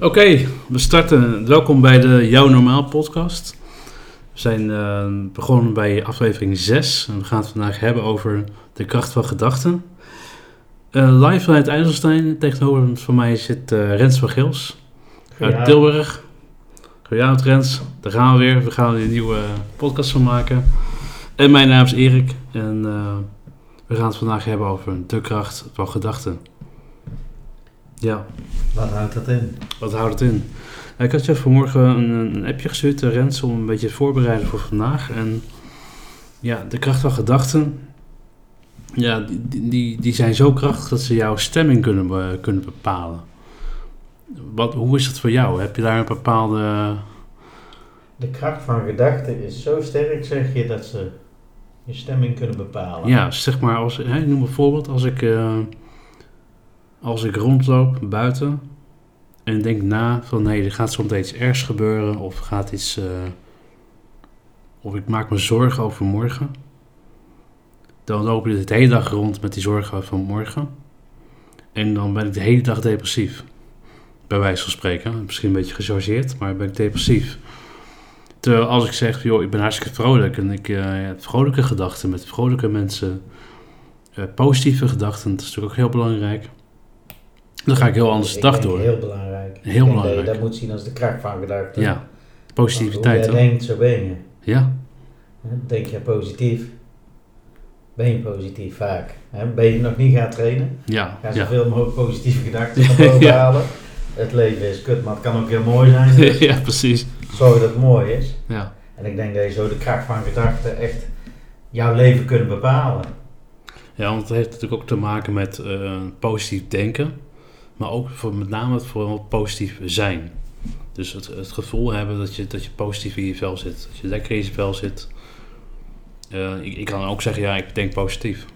Oké, we starten. Welkom bij de Jouw Normaal podcast. We zijn eh, begonnen bij aflevering 6 en we gaan het vandaag hebben over de kracht van gedachten. Eh, live vanuit IJsselstein, tegenover van mij zit eh, Rens van Gils uit Tilburg. Goedenavond Rens, daar gaan we weer. We gaan er een nieuwe podcast van maken. En mijn naam is Erik en we gaan het vandaag hebben over de kracht van gedachten. Ja. Wat houdt dat in? Wat houdt het in? Ik had je vanmorgen een, een appje gestuurd, eh, Rens, om een beetje te voorbereiden voor vandaag. En ja, de kracht van gedachten, ja, die, die, die zijn zo krachtig dat ze jouw stemming kunnen, be- kunnen bepalen. Wat, hoe is dat voor jou? Heb je daar een bepaalde... De kracht van gedachten is zo sterk, zeg je, dat ze je stemming kunnen bepalen. Ja, zeg maar, als, hè, noem een voorbeeld. Als ik, eh, als ik rondloop buiten en denk na van nee, er gaat soms iets ergs gebeuren of gaat iets. eh, of ik maak me zorgen over morgen. Dan loop ik de hele dag rond met die zorgen van morgen. En dan ben ik de hele dag depressief. Bij wijze van spreken. Misschien een beetje gechargeerd, maar ben ik depressief. Terwijl als ik zeg, joh, ik ben hartstikke vrolijk en ik eh, heb vrolijke gedachten met vrolijke mensen, eh, positieve gedachten, dat is natuurlijk ook heel belangrijk. Dan ga ik heel anders de dag door. Heel belangrijk. Heel Ik belangrijk. Dat je dat moet zien als de kracht van gedachten. Ja, positiviteit. Hoe hè? denkt, zo ben je. Ja, Denk je positief, ben je positief vaak. Ben je nog niet gaan trainen, ja, ga ja. zoveel mogelijk positieve gedachten boven Ja. halen. Het leven is kut, maar het kan ook heel mooi zijn. Dus ja, precies. zorg dat het mooi is. Ja. En ik denk dat je zo de kracht van gedachten echt jouw leven kunnen bepalen. ja, want het heeft natuurlijk ook te maken met eh, positief denken, maar ook voor, met name het vooral positief zijn. Dus het, het gevoel hebben dat je, dat je positief in je vel zit, dat je lekker in je vel zit. Eh, ik, ik kan ook zeggen, ja, ik denk positief.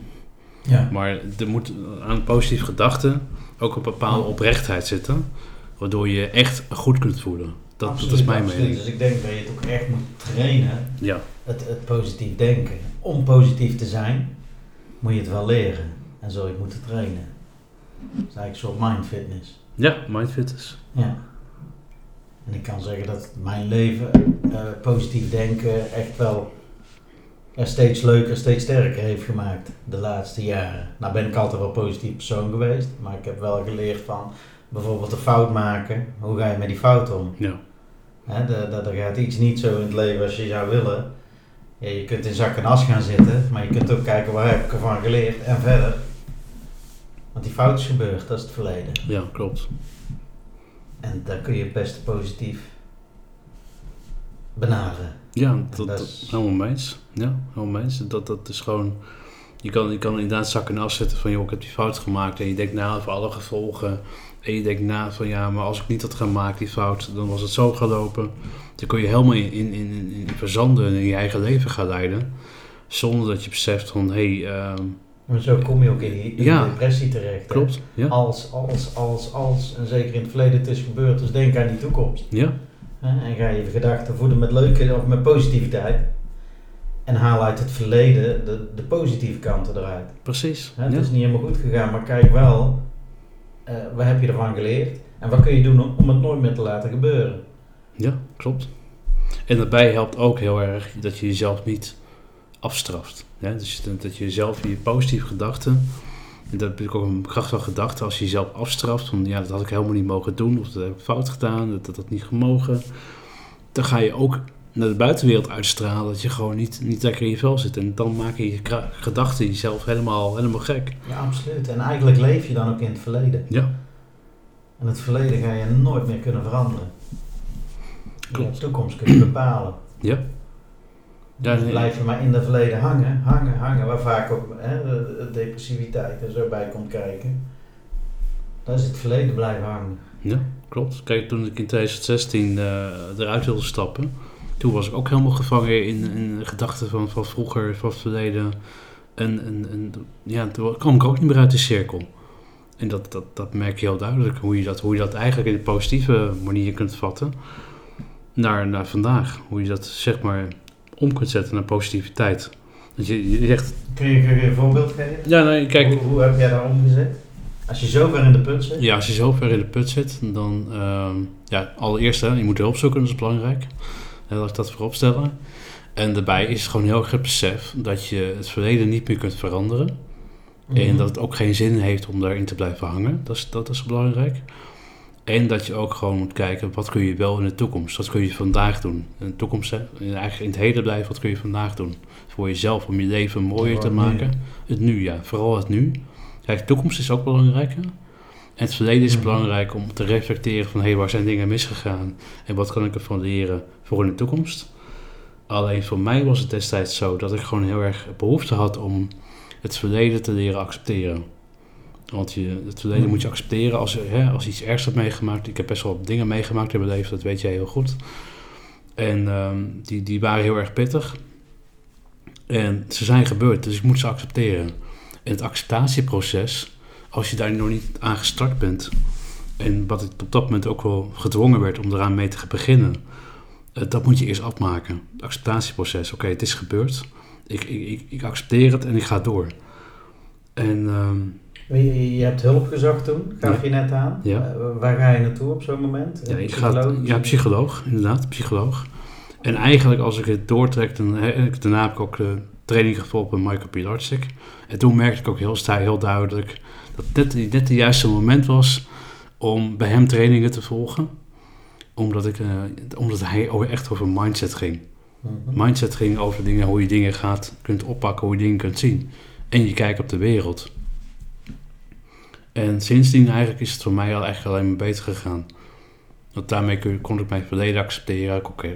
Ja. Maar er moet aan positieve gedachten ook een bepaalde oprechtheid zitten. Waardoor je je echt goed kunt voelen. Dat, dat is mijn mening. Dus ik denk dat je het ook echt moet trainen, Ja, het, het positief denken. Om positief te zijn, moet je het wel leren. En zul je het moeten trainen. Dat is eigenlijk een soort mind fitness. ja mindfitness. Ja. En ik kan zeggen dat mijn leven, eh, positief denken, echt wel er steeds leuker, steeds sterker heeft gemaakt de laatste jaren. Nou ben ik altijd wel een positief persoon geweest, maar ik heb wel geleerd van bijvoorbeeld een fout maken. Hoe ga je met die fout om? Ja, Hè, de- de- er gaat iets niet zo in het leven als je zou willen. Ja, je kunt in zak en as gaan zitten, maar je kunt ook kijken waar heb ik ervan geleerd en verder. Want die fout is gebeurd, dat is het verleden. ja klopt. En daar kun je het beste positief benaderen. Ja, dat, dat dat is- helemaal eens. Ja, helemaal mee eens. Dat, dat is gewoon... Je kan, je kan inderdaad zakken en afzetten van... joh, ik heb die fout gemaakt. En je denkt na over alle gevolgen. En je denkt na van... ja, maar als ik niet had gemaakt, die fout... dan was het zo gelopen. Dan kun je helemaal in, in, in, in verzanden... en in je eigen leven gaan leiden. Zonder dat je beseft van... hé, hey, ehm, Maar zo kom je ook in in Ja. depressie terecht. klopt. Ja, Als, als, als, als, en zeker in het verleden het is gebeurd, dus denk aan die toekomst. ja, En ga je gedachten voeden met leuke of met positiviteit. En haal uit het verleden de, de positieve kanten eruit. precies. Het Ja. is niet helemaal goed gegaan, maar kijk wel, eh, wat heb je ervan geleerd? En wat kun je doen om, om het nooit meer te laten gebeuren? Ja, klopt. En daarbij helpt ook heel erg dat je jezelf niet afstraft. Ja, dus dat- dat je jezelf je positieve gedachten, en dat is ook een kracht van gedachten, als je jezelf afstraft, van ja, dat had ik helemaal niet mogen doen, of dat heb ik fout gedaan, dat dat had niet gemogen, dan ga je ook naar de buitenwereld uitstralen dat je gewoon niet, niet lekker in je vel zit. En dan maken je gedachten jezelf helemaal, helemaal gek. Ja, absoluut. En eigenlijk leef je dan ook in het verleden. Ja, En het verleden ga je nooit meer kunnen veranderen. Klopt. De toekomst kun je bepalen. ja. Nee. blijf je maar in het verleden hangen, hangen, hangen, waar vaak ook hè, de, de depressiviteit en zo bij komt kijken. Dan is het verleden blijven hangen. Ja, klopt. Kijk, toen ik in 2016 eh, eruit wilde stappen, toen was ik ook helemaal gevangen in, in de gedachten van, van vroeger, van het verleden. En, en, en ja, toen kwam ik ook niet meer uit de cirkel. En dat, dat, dat merk je heel duidelijk, hoe je, dat, hoe je dat eigenlijk in een positieve manier kunt vatten. Naar, naar vandaag. Hoe je dat zeg maar om kunt zetten naar positiviteit. Dat je, je zegt, Kun je, kun je een voorbeeld geven? ja, nee, kijk, Hoe, hoe heb jij daar omgezet? Als je zo ver in de put zit? Ja, als je zo ver in de put zit, dan... ehm, ja, allereerst, hè, je moet hulp zoeken, dat is belangrijk. Hè, laat ik dat voorop stellen. En daarbij is het gewoon heel erg het besef dat je het verleden niet meer kunt veranderen. En Mhm. dat het ook geen zin heeft om daarin te blijven hangen. Dat is, dat is belangrijk. En dat je ook gewoon moet kijken, wat kun je wel in de toekomst? Wat kun je vandaag doen? In de toekomst, hè, eigenlijk in het heden blijven, wat kun je vandaag doen? Voor jezelf, om je leven mooier te Vooral maken. Het nu, ja. Vooral het nu. Kijk, de toekomst is ook belangrijk. hè. En het verleden is Mhm. belangrijk om te reflecteren van... hé, waar zijn dingen misgegaan? En wat kan ik ervan leren voor in de toekomst? Alleen voor mij was het destijds zo dat ik gewoon heel erg behoefte had om het verleden te leren accepteren. Want je, het verleden Mhm. moet je accepteren als, hè, als iets ergs hebt meegemaakt. Ik heb best wel dingen meegemaakt in mijn leven, dat weet jij heel goed. En ehm, die, die waren heel erg pittig. En ze zijn gebeurd, dus ik moet ze accepteren. En het acceptatieproces, als je daar nog niet aan gestart bent... en wat ik op dat moment ook wel gedwongen werd om eraan mee te beginnen... eh, dat moet je eerst afmaken. Het acceptatieproces, oké, het is gebeurd. Ik, ik, ik, ik accepteer het en ik ga door. En ehm, Je, hebt hulp gezocht toen, gaf Ja. je net aan. Ja. Eh, waar ga je naartoe op zo'n moment? Ja, ik ga, psycholoog? ja, psycholoog, inderdaad, psycholoog. En eigenlijk als ik het doortrek, dan, daarna heb ik ook de training gevolgd bij Michael Pilarczyk. En toen merkte ik ook heel, heel duidelijk dat dit net het juiste moment was om bij hem trainingen te volgen. Omdat, ik, eh, omdat hij over- echt over mindset ging. Mhm. Mindset ging over dingen, hoe je dingen gaat, kunt oppakken, hoe je dingen kunt zien. En je kijkt op de wereld. En sindsdien eigenlijk is het voor mij al echt alleen maar beter gegaan. Want daarmee kon ik mijn verleden accepteren. Oké,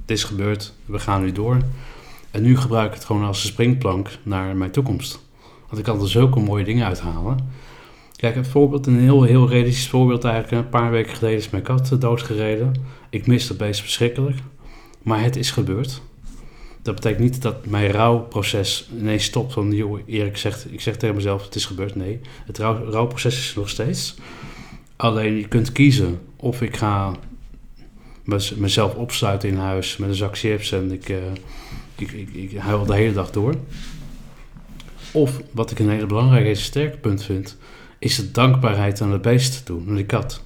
het is gebeurd, we gaan nu door. En nu gebruik ik het gewoon als een springplank naar mijn toekomst. Want ik kan er zulke mooie dingen uithalen. Kijk, een voorbeeld, een heel, heel realistisch voorbeeld eigenlijk. Een paar weken geleden is mijn kat doodgereden. Ik mis dat beest verschrikkelijk. Maar het is gebeurd. Dat betekent niet dat mijn rouwproces ineens stopt. Van, joh, Erik zegt, ik zeg tegen mezelf, het is gebeurd. Nee, het rouw, rouwproces is nog steeds. Alleen je kunt kiezen of ik ga mez- mezelf opsluiten in huis met een zak chips en ik, eh, ik, ik, ik huil de hele dag door. Of, wat ik een hele belangrijke en sterke punt vind, is de dankbaarheid aan het beest toe, aan die kat.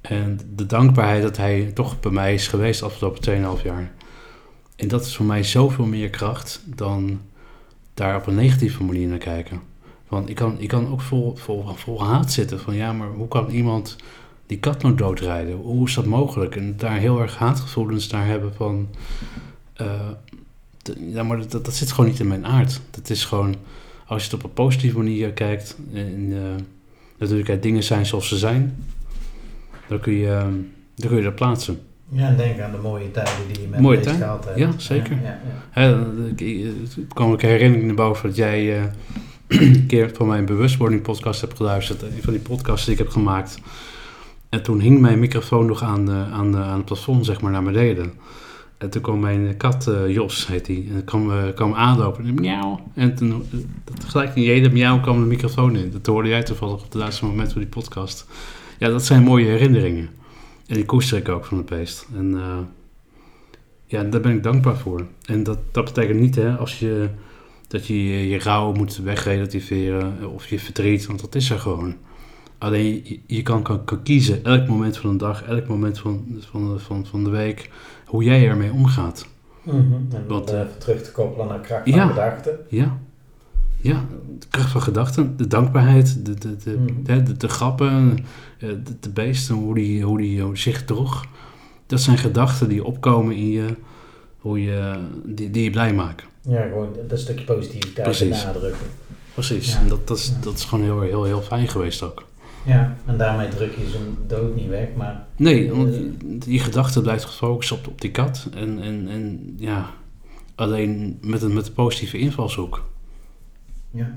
En de dankbaarheid dat hij toch bij mij is geweest afgelopen 2,5 jaar. En dat is voor mij zoveel meer kracht dan daar op een negatieve manier naar kijken. Want ik kan, ik kan ook vol, vol, vol haat zitten van ja, maar hoe kan iemand die kat nou doodrijden? Hoe is dat mogelijk? En daar heel erg haatgevoelens naar hebben van... eh, ja, maar dat, dat zit gewoon niet in mijn aard. Dat is gewoon, als je het op een positieve manier kijkt... En, eh, natuurlijk dingen zijn zoals ze zijn... dan kun je, eh, dan kun je dat plaatsen. Ja, en denk aan de mooie tijden die je met Mooie deze tijden, gehad hebt. ja, zeker. Ja, ja, ja. Ik- kwam ook een herinnering naar boven dat jij eh, een keer van mijn bewustwording podcast hebt geluisterd. Een van die podcasts die ik heb gemaakt. En toen hing mijn microfoon nog aan, de, aan, de, aan het plafond, zeg maar, naar beneden. En toen kwam mijn kat, eh, Jos heet die, en kwam, eh, kwam aanlopen en miauw. En toen, eh, gelijk in jede miauw kwam de microfoon in. Dat hoorde jij toevallig op het laatste moment van die podcast. Ja, dat zijn mooie herinneringen. En die koester ik ook van het beest. En eh, ja, daar ben ik dankbaar voor. En dat, dat betekent niet hè, als je, dat je je, je rouw moet wegrelativeren eh, of je verdriet, want dat is er gewoon. Alleen je, je kan, kan, kan kiezen elk moment van de dag, elk moment van, van, van, van de week, hoe jij ermee omgaat. Mhm. En Wat, wat, even terug te koppelen naar kracht van Ja. gedachten. Ja, ja de kracht van gedachten, de dankbaarheid, de, de, de, Mhm. de, de, de grappen, eh, de, de beesten, hoe die, hoe die zich droeg. Dat zijn gedachten die opkomen in je, hoe je, die, die je blij maken. Ja, gewoon dat stukje positiviteit Precies. benadrukken. Precies, Ja. en dat, dat, is, Ja. dat is gewoon heel, heel, heel fijn geweest ook. Ja, en daarmee druk je zijn dood niet weg, maar Nee, want je, je gedachte blijft gefocust op, op die kat. En, en, en ja, alleen met een, met een positieve invalshoek. Ja.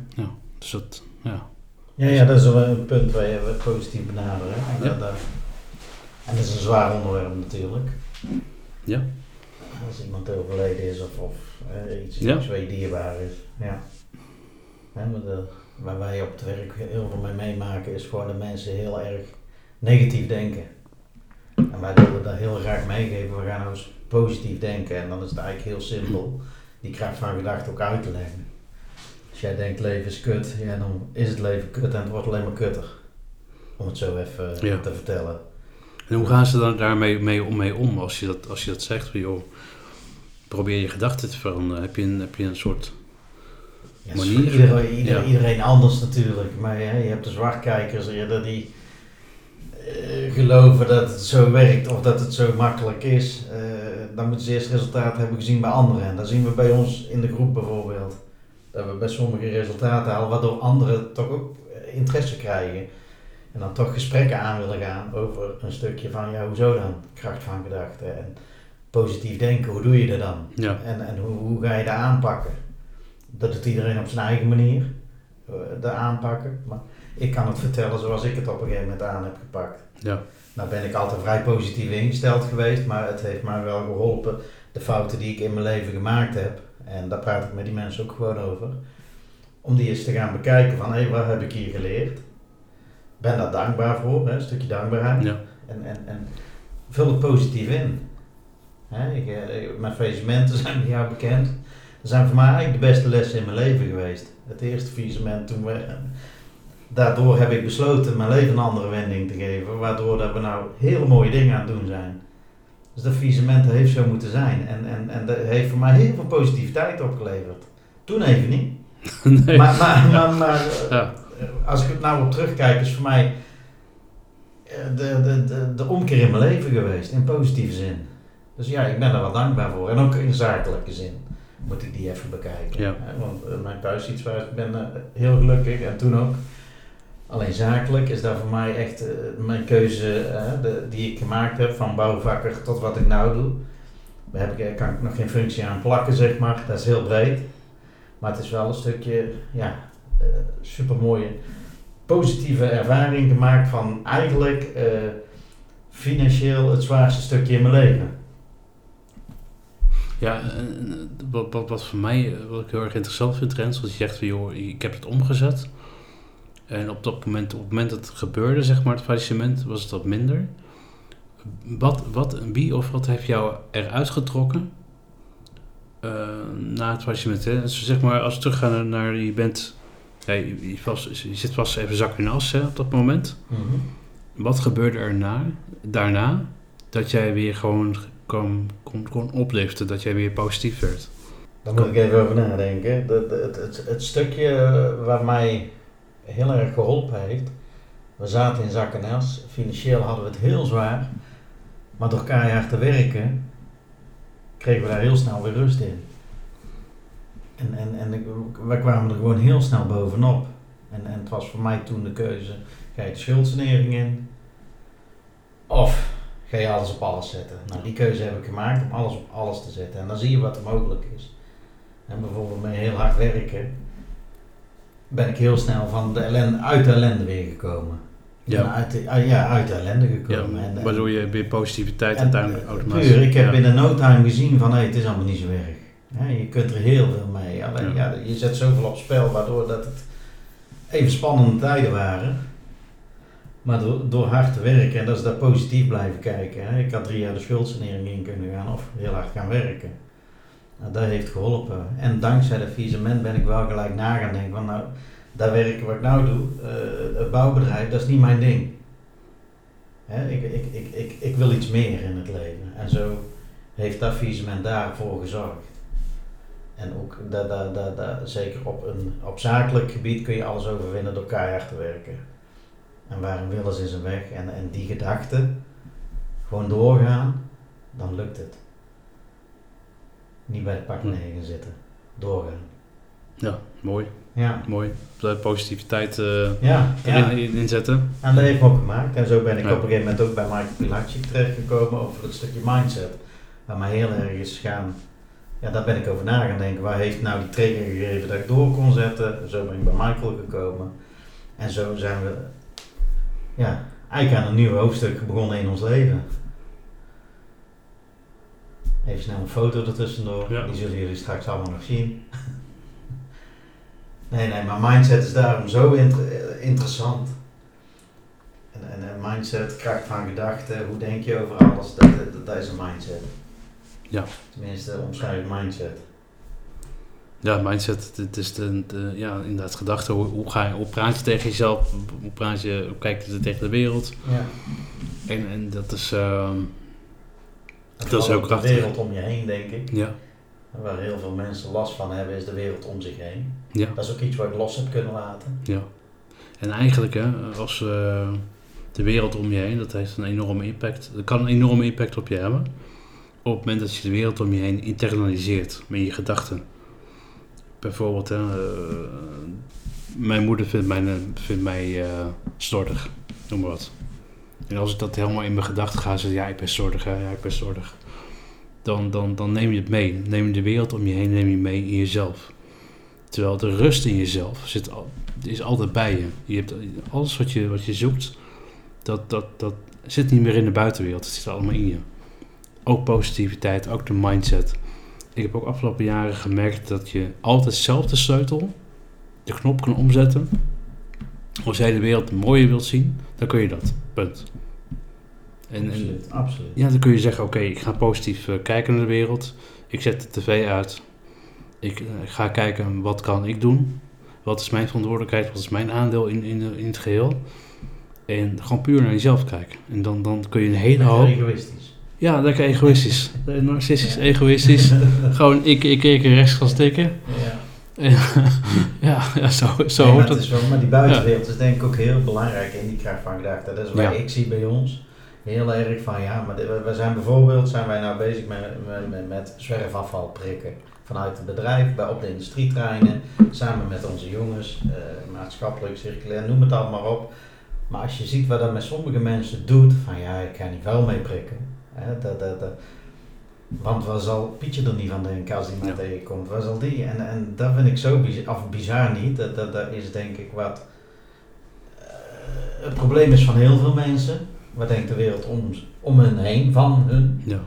Dus dat, ja. Ja, ja, dat is wel een punt waar je wat positief benadert. hè. En, Ja. dat, dat- en dat is een zwaar onderwerp natuurlijk. Ja. Als iemand overleden is of, of iets, Ja. iets je dierbaar is. Ja. Hè, maar de, waar wij op het werk heel veel mee meemaken is gewoon dat mensen heel erg negatief denken. En wij willen dat heel graag meegeven, we gaan nou eens positief denken. En dan is het eigenlijk heel simpel die kracht van gedachten ook uit te leggen. Als jij denkt leven is kut, ja, dan is het leven kut en het wordt alleen maar kutter. Om het zo even Ja. te vertellen. En hoe gaan ze dan daarmee mee om, mee om als je dat, als je dat zegt? Van, joh, probeer je gedachten te veranderen. Heb je een, heb je een soort... Ja, Manier. voor Iedereen, ieder- Ja. iedereen anders natuurlijk. Maar ja, je hebt de zwartkijkers eerder die eh, geloven dat het zo werkt of dat het zo makkelijk is. Eh, dan moeten ze eerst resultaten hebben gezien bij anderen. En dat zien we bij ons in de groep bijvoorbeeld. Dat we bij sommigen resultaten halen, waardoor anderen toch ook eh, interesse krijgen. En dan toch gesprekken aan willen gaan over een stukje van, ja, hoezo dan? Kracht van gedachten en positief denken, hoe doe je dat dan? Ja, En, en hoe, hoe ga je dat aanpakken? Dat doet iedereen op zijn eigen manier, eh, dat aanpakken. Maar ik kan het vertellen zoals ik het op een gegeven moment aan heb gepakt. ja, Nou ben ik altijd vrij positief ingesteld geweest, maar het heeft mij wel geholpen. De fouten die ik in mijn leven gemaakt heb, en daar praat ik met die mensen ook gewoon over. Om die eens te gaan bekijken van, hé, wat heb ik hier geleerd? Ben daar dankbaar voor, hè, een stukje dankbaarheid. ja, En, en, en vul het positief in. Hè, ik, eh, mijn faillissementen zijn bij jou bekend. Dat zijn voor mij eigenlijk de beste lessen in mijn leven geweest. Het eerste faillissement toen we... Daardoor heb ik besloten mijn leven een andere wending te geven. Waardoor dat we nou hele mooie dingen aan het doen zijn. Dus dat faillissement heeft zo moeten zijn. En, en, en dat heeft voor mij heel veel positiviteit opgeleverd. Toen even niet. nee. Maar, maar, maar, maar eh, ja, als ik het nou op terugkijk, is voor mij eh, de, de, de, de omkeer in mijn leven geweest, in positieve zin. Dus ja, ik ben daar wel dankbaar voor. En ook in zakelijke zin moet ik die even bekijken. Ja. Want eh, mijn thuissituatie, ik ben heel gelukkig en toen ook. Alleen zakelijk is daar voor mij echt eh, mijn keuze eh, de, die ik gemaakt heb, van bouwvakker tot wat ik nou doe. Daar heb ik, kan ik nog geen functie aan plakken, zeg maar. Dat is heel breed. Maar het is wel een stukje, ja, eh super mooie positieve ervaring gemaakt van eigenlijk eh, financieel het zwaarste stukje in mijn leven. ja wat, wat, wat voor mij, eh, wat ik heel erg interessant vind, Rens, wat je zegt van, joh, ik heb het omgezet. En op dat moment, op het moment dat het gebeurde, zeg maar, het faillissement, was het wat minder. Wat, wat, wie of wat heeft jou eruit getrokken eh, na het faillissement? Hè? Dus zeg maar, als we teruggaan naar, je bent, ja, je, je was, je zit vast even zak in as hè, op dat moment. Wat gebeurde er na, daarna dat jij weer gewoon kon, kon, kon opliften, dat jij weer positief werd? Daar moet ik even over nadenken. De, de- het, het, het stukje eh, waar mij heel erg geholpen heeft. We zaten in zak. Financieel hadden we het heel zwaar. Maar door keihard te werken kregen we daar heel snel weer rust in. En, en, en we kwamen er gewoon heel snel bovenop. En, en het was voor mij toen de keuze, ga je de schuldsanering in? Of ga je alles op alles zetten? Nou, die keuze heb ik gemaakt om alles op alles te zetten. En dan zie je wat er mogelijk is. En bijvoorbeeld met heel hard werken, ben ik heel snel van de ellende, uit de ellende weer gekomen. Ja. Ja. Uit, de, ah, ja, uit de ellende Ja, gekomen. en, waardoor je weer positiviteit en, uiteindelijk eh, automatisch... puur, ik heb ja. binnen no time gezien van hé, het is allemaal niet zo erg. Hè, je kunt er heel veel mee. Alleen Ja. ja. je zet zoveel op spel waardoor dat het even spannende tijden waren. Maar door, door hard te werken, en dat is daar positief blijven kijken. Hè. Ik had drie jaar de schuldsanering in kunnen gaan of heel hard gaan werken. Nou, dat heeft geholpen. En dankzij dat faillissement ben ik wel gelijk na gaan denken van nou, dat werken wat ik nou doe, eh, het bouwbedrijf, dat is niet mijn ding. Hè, ik, ik, ik, ik, ik wil iets meer in het leven. En zo heeft dat faillissement daarvoor gezorgd. En ook dat, dat, dat, dat, zeker op, een, op zakelijk gebied kun je alles overwinnen door keihard te werken. En waar een wil is, een weg. En, en die gedachte, gewoon doorgaan, dan lukt het. Niet bij de pak Hm. negen zitten. Doorgaan. Ja, mooi, Ja, mooi. De positiviteit eh ja, ja. erin in- inzetten. En dat heeft me ook gemaakt. En zo ben ik Ja. op een gegeven moment ook bij Michael Pilacic terechtgekomen over het stukje mindset. Waar mij heel erg is gaan, ja daar ben ik over na gaan denken. Waar heeft nou die trigger gegeven dat ik door kon zetten? Zo ben ik bij Michael gekomen. En zo zijn we ja, eigenlijk aan een nieuw hoofdstuk begonnen in ons leven. Even snel een foto ertussendoor. Ja. Die zullen jullie straks allemaal nog zien. Nee, nee, maar mindset is daarom zo inter- eh, interessant. En, en, en mindset, kracht van gedachten, hoe denk je over alles, dat, dat, dat is een mindset. Ja. Tenminste, omschrijf mindset. Ja, mindset, het is de, de, ja, inderdaad gedachte. Hoe, hoe, ga je, hoe praat je tegen jezelf? Hoe, praat je, hoe kijk je tegen de wereld? Ja. En, en dat is, uh, Dat, Dat is ook ook de krachtig. wereld om je heen, denk ik. ja, Waar heel veel mensen last van hebben, is de wereld om zich heen. ja, Dat is ook iets wat ik los heb kunnen laten. ja. En eigenlijk, hè, als eh, de wereld om je heen, dat heeft een enorme impact. Dat kan een enorme impact op je hebben. Op het moment dat je de wereld om je heen internaliseert met je gedachten. Bijvoorbeeld, hè, eh, mijn moeder vindt mij, vindt mij eh, slordig, noem maar wat. En als ik dat helemaal in mijn gedachten ga zeggen, ja, ik ben slordig, hè, ja, ik ben slordig. Dan, dan, dan neem je het mee. Neem je de wereld om je heen, neem je mee in jezelf. Terwijl de rust in jezelf zit, is altijd bij je. je hebt, alles wat je, wat je zoekt, dat, dat, dat zit niet meer in de buitenwereld. Het zit allemaal in je. Ook positiviteit, ook de mindset. Ik heb ook afgelopen jaren gemerkt dat je altijd zelf de sleutel, de knop kan omzetten. Als jij de wereld mooier wilt zien, dan kun je dat. Punt. En, en absoluut, absoluut. ja, dan kun je zeggen, oké, ik ga positief eh, kijken naar de wereld. Ik zet de tv uit. Ik eh, ga kijken, wat kan ik doen? Wat is mijn verantwoordelijkheid? Wat is mijn aandeel in, in, in het geheel? En gewoon puur naar jezelf kijken. En dan, dan kun je een hele Lekker hoop... egoïstisch. Ja, lekker egoïstisch. Narcistisch, egoïstisch. Gewoon ik, ik, ik rechts gaan stikken. Ja. Ja, ja, zo, zo Nee, maar, hoort het het. is wel, maar die buitenwereld is denk ik ook heel belangrijk in die kracht van gedachte. Dat is waar Ja. ik zie bij ons heel erg van ja, maar we- zijn bijvoorbeeld zijn wij nou bezig met, met, met, met zwerfafval prikken. Vanuit het bedrijf, bij, op de industrietreinen, samen met onze jongens, eh, maatschappelijk, circulair, noem het allemaal maar op. Maar als je ziet wat dat met sommige mensen doet, van ja, ik ga niet vuil mee prikken. Hè, dat, dat, dat, want waar zal Pietje er niet van denken als die Ja. tegenkomt? Waar zal die? En, en dat vind ik zo bizar, of bizar niet. Dat, dat, dat is denk ik wat eh, het probleem is van heel veel mensen. Wat denkt de wereld om, om hen heen, van hun? Ja,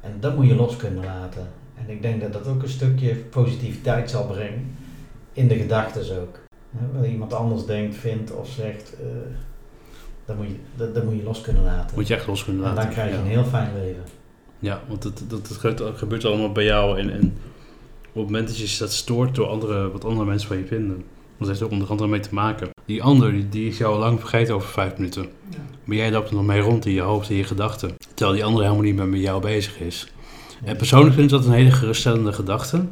En dat moet je los kunnen laten. En ik denk dat dat ook een stukje positiviteit zal brengen. In de gedachten ook. Wat iemand anders denkt, vindt of zegt. eh dat, moet je, dat, dat moet je los kunnen laten. moet je echt los kunnen en laten. dan krijg je ja. een heel fijn leven. Ja, want dat, dat gebeurt, dat gebeurt allemaal bij jou. En, en op het moment dat je dat stoort door andere, wat andere mensen van je vinden. Dat heeft er onder andere mee te maken. Die ander, die, die is jou al lang vergeten over vijf minuten. Maar jij loopt er nog mee rond in je hoofd, in je gedachten. Terwijl die andere helemaal niet meer met jou bezig is. En persoonlijk vind ik dat een hele geruststellende gedachte.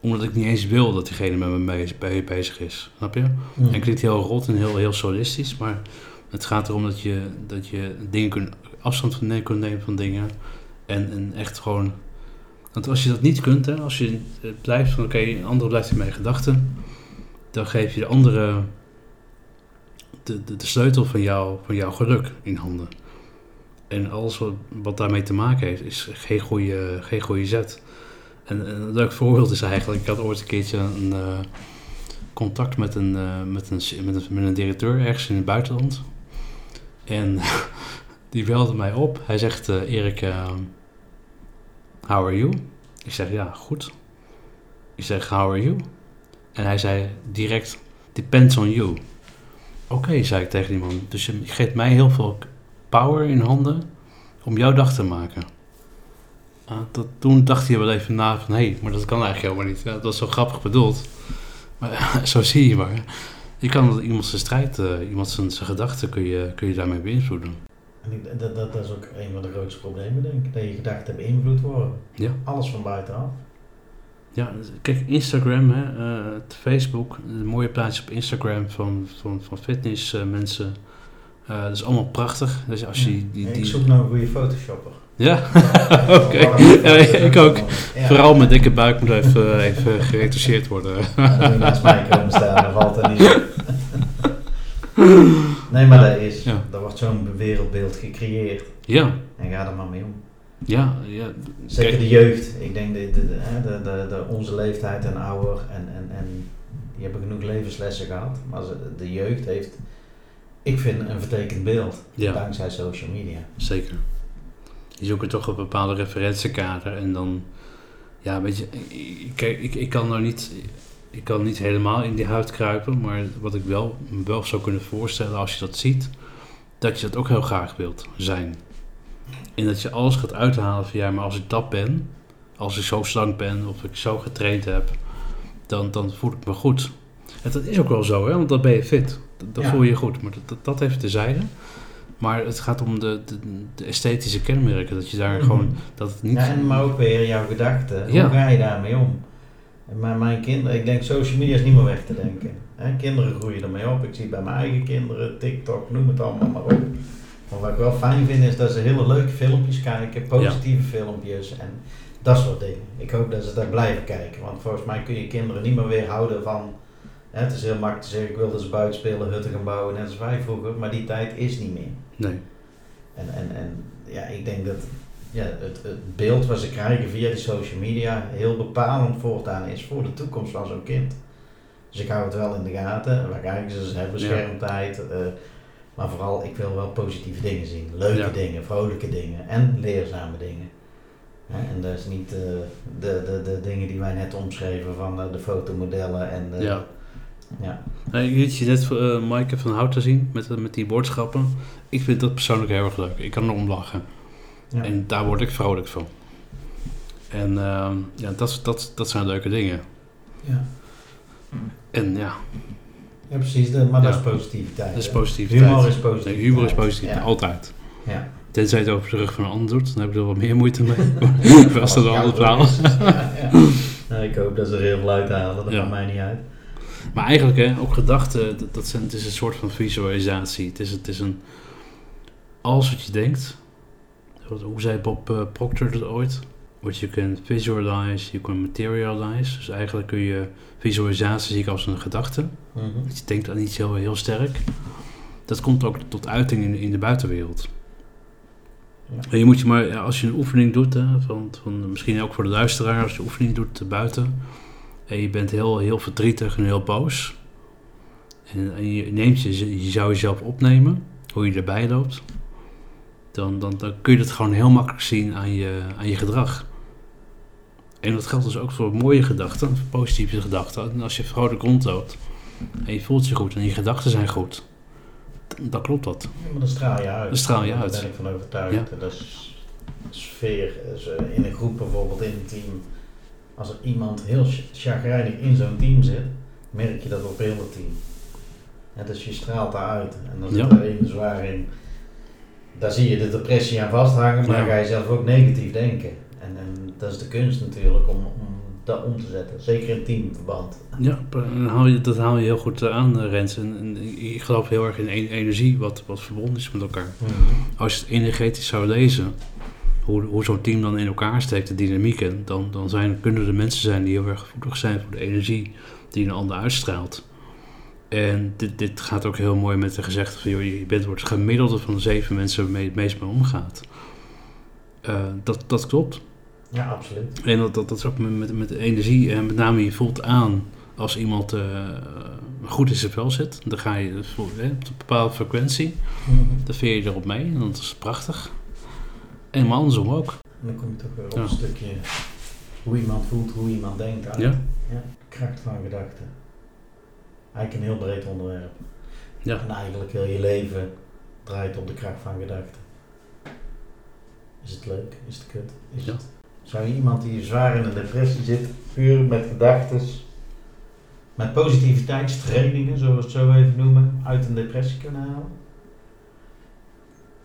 Omdat ik niet eens wil dat diegene met me bezig is. Snap je? En klinkt heel rot en heel, heel solistisch, maar het gaat erom dat je, dat je dingen kunt, afstand kunt nemen van dingen. En, echt gewoon. Want als je dat niet kunt, hè, als je blijft van oké, een ander blijft in mijn gedachten, dan geef je de andere de, de, de sleutel van, jou, van jouw geluk in handen. En alles wat, daarmee te maken heeft, is geen goede, geen goede zet. En, en een leuk voorbeeld is eigenlijk, ik had ooit een keertje een eh, contact met een, eh, met, een, met, een, met een directeur ergens in het buitenland. En die belde mij op. Hij zegt, eh, Erik, how are you? Ik zeg, ja, goed. Ik zeg, how are you? En hij zei direct, depends on you. Oké, zei ik tegen die man. Dus je geeft mij heel veel power in handen om jouw dag te maken. Ah, toen dacht hij wel even na van, hé, hey, maar dat kan eigenlijk helemaal niet. Dat was zo grappig bedoeld. Maar zo zie je maar. Je kan iemand zijn strijd, eh, iemand zijn, zijn gedachten kun je, kun je daarmee beïnvloeden. En ik, dat, dat, dat is ook een van de grootste problemen, denk ik. Dat je gedachten beïnvloed worden. Ja. Alles van buitenaf. Ja, kijk, Instagram, hè, eh, Facebook, een mooie plaatjes op Instagram van, van, van fitness eh. Eh, dat is allemaal prachtig. Dus als je die, Ja, die, Ik zoek nou een goede photoshopper. Ja, oké. Ja, ik ook. Vooral mijn dikke buik moet even, even geretoucheerd worden. Ja, naast mij komen staan, valt er niet. Nee, maar dat is, Ja. Wordt zo'n wereldbeeld gecreëerd. Ja, En ga er maar mee om. ja, ja. Zeker Kijk, de jeugd. Ik denk de, de, de, hè, de, de, de- onze leeftijd en ouder en, en, en die hebben genoeg levenslessen gehad. Maar de jeugd heeft, ik vind, een vertekend beeld. Ja. Dankzij social media. Zeker. Je zoekt er toch een bepaalde referentiekader en dan, ja, weet je, ik- ik, ik kan nou niet, ik kan niet helemaal in die huid kruipen, maar wat ik wel, me wel zou kunnen voorstellen als je dat ziet, dat je dat ook heel graag wilt zijn. En dat je alles gaat uithalen van, ja, maar als ik dat ben, als ik zo slank ben of ik zo getraind heb, dan, dan voel ik me goed. En dat is ook wel zo, hè? want dan ben je fit. Dan, Ja. voel je je goed. Maar dat, dat, dat even tezijde. Maar het gaat om de, de, de esthetische kenmerken. Dat je daar Mhm. gewoon, dat het niet... Ja, en maar ook weer jouw gedachten. Ja. Hoe ga je daarmee om? Maar mijn kinderen, ik denk social media is niet meer weg te denken. Kinderen groeien ermee op. Ik zie bij mijn eigen kinderen, TikTok, noem het allemaal maar op. Maar wat ik wel fijn vind is dat ze hele leuke filmpjes kijken, positieve filmpjes en dat soort dingen. Ik hoop dat ze daar blijven kijken, want volgens mij kun je kinderen niet meer weerhouden van... Hè, het is heel makkelijk te zeggen, ik wil dat ze buiten spelen, hutten gaan bouwen, net als wij vroeger, maar die tijd is niet meer. Nee. En, en, en ja, ik denk dat ja, het, het beeld wat ze krijgen via de social media heel bepalend voortaan is voor de toekomst van zo'n kind. Dus ik hou het wel in de gaten. Waar kijken ze? Ze hebben Ja. schermtijd. eh, maar vooral, ik wil wel positieve dingen zien. Leuke Ja. dingen, vrolijke dingen en leerzame dingen. En dat is niet eh, de, de, de dingen die wij net omschreven van eh, de fotomodellen en de, Ja. ja. Nou, liet je net uh, Maaike van Houten zien met, met die boodschappen. Ik vind dat persoonlijk heel erg leuk. Ik kan erom lachen. Ja. En daar word ik vrolijk van. En ehm, ja, dat, dat, dat zijn leuke dingen. Ja. En ja, ja, precies. De, maar dat is positiviteit. dat is positiviteit. Humor is positiviteit. Nee, humor is positief, altijd. Ja. Tenzij het over de rug van een ander doet, dan heb ik er wat meer moeite mee. Maar als dat een ander verhaal. Nou, ik hoop dat ze er heel veel uithalen, dat maakt mij niet uit. Maar eigenlijk, hè, ook gedachten, dat, dat zijn, het is een soort van visualisatie. Het is, het is een... Alles wat je denkt... Hoe zei Bob eh, Proctor dat ooit? What you can visualize, you can materialize. Dus eigenlijk kun je visualisatie zie ik als een gedachte. Dat je denkt aan iets heel, heel sterk. Dat komt ook tot uiting in, in de buitenwereld. Ja. En je moet je maar, als je een oefening doet, hè, van, van, misschien ook voor de luisteraar, als je een oefening doet buiten, en je bent heel, heel verdrietig en heel boos, en, en je, neemt je, je zou jezelf opnemen, hoe je erbij loopt, dan, dan, dan kun je dat gewoon heel makkelijk zien aan je, aan je gedrag. En dat geldt dus ook voor mooie gedachten, voor positieve gedachten. En als je vrolijk rondloopt en je voelt je goed en je gedachten zijn goed, dan, klopt dat. Ja, maar dan straal je uit. Dan straal je uit. Daar ben ik van overtuigd. Ja. En Dat is sfeer. Dus, eh, in een groep bijvoorbeeld, in een team. Als er iemand heel ch- chagrijnig in zo'n team zit, merk je dat op heel het team. En dus je straalt daaruit. En dan zit Ja. er één zwaar in. Daar zie je de depressie aan vasthangen, maar Ja. dan ga je zelf ook negatief denken. En, en dat is de kunst natuurlijk om, om dat om te zetten. Zeker in teamverband. Ja, dan haal je, dat haal je heel goed eh, aan, eh, Rens. En, en ik geloof heel erg in e- energie, wat, wat verbonden is met elkaar. Als je het energetisch zou lezen, hoe, hoe zo'n team dan in elkaar steekt, de dynamieken, dan, dan zijn, kunnen er mensen zijn die heel erg gevoelig zijn voor de energie die een ander uitstraalt. En dit, dit gaat ook heel mooi met de gezegde van, joh, je bent wordt het gemiddelde van de zeven mensen waarmee je het meest mee omgaat. Eh, dat, dat klopt. Ja, absoluut. En dat, dat, dat is ook met, met, energie. En met name je voelt aan als iemand eh, goed in zijn vel zit. Dan ga je hè, op een bepaalde frequentie. Dan veer je erop mee. En dat is prachtig. En maar andersom ook. En dan kom je toch weer op Ja. een stukje hoe iemand voelt, hoe iemand denkt. uit. Ja. Ja, kracht van gedachten. Eigenlijk een heel breed onderwerp. Ja. En eigenlijk heel je leven draait op de kracht van gedachten. Is het leuk? Is het kut? Is Ja. het... Zou je iemand die zwaar in een depressie zit, puur met gedachten, met positiviteitstrainingen, zullen we het zo even noemen, uit een depressie kunnen halen?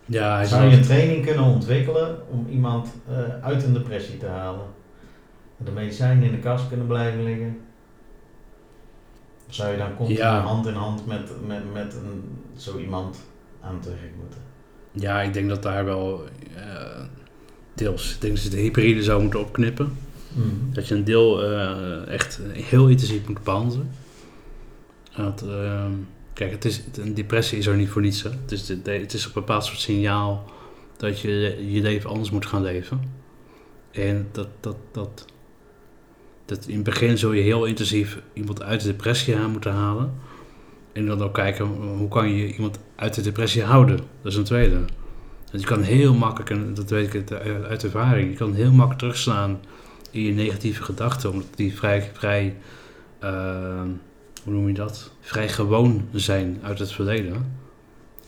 Ja, Zou je een training kunnen ontwikkelen om iemand eh, uit een depressie te halen? De medicijnen in de kast kunnen blijven liggen? Zou je dan continu Ja. hand in hand met, met, met een, zo iemand aan werk moeten? Ja, ik denk dat daar wel eh, deels. Ik denk dat ze de hybride zou moeten opknippen. Dat je een deel eh, echt heel intensief moet behandelen. Want, ehm, kijk, het is, een depressie is er niet voor niets. Hè. Het, is, het is een bepaald soort signaal dat je je leven anders moet gaan leven. En dat, dat, dat, dat in het begin zul je heel intensief iemand uit de depressie aan moeten halen. En dan ook kijken hoe kan je iemand uit de depressie houden. Dat is een tweede. Want je kan heel makkelijk, en dat weet ik uit ervaring, je kan heel makkelijk terugslaan in je negatieve gedachten, omdat die vrij, vrij eh, hoe noem je dat? Vrij gewoon zijn uit het verleden.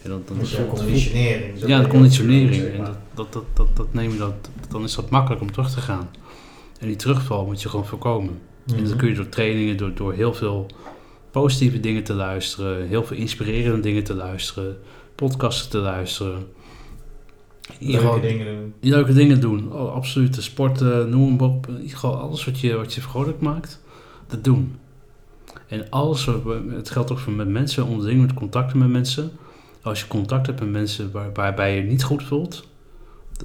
En dan, dan Dat conditionering. ja, de conditionering. En dat, dat, dat, dat neem je dat, dan is dat makkelijk om terug te gaan. En die terugval moet je gewoon voorkomen. En dat kun je door trainingen, door, door heel veel positieve dingen te luisteren, heel veel inspirerende dingen te luisteren, podcasten te luisteren. Leuke dingen doen. leuke dingen doen. Oh, absoluut. De Sporten, noem maar op. Geval alles wat je, wat je vrolijk maakt, dat doen. En alles, wat het geldt ook voor met mensen, onderling met contacten met mensen. Als je contact hebt met mensen waar, waarbij je je niet goed voelt,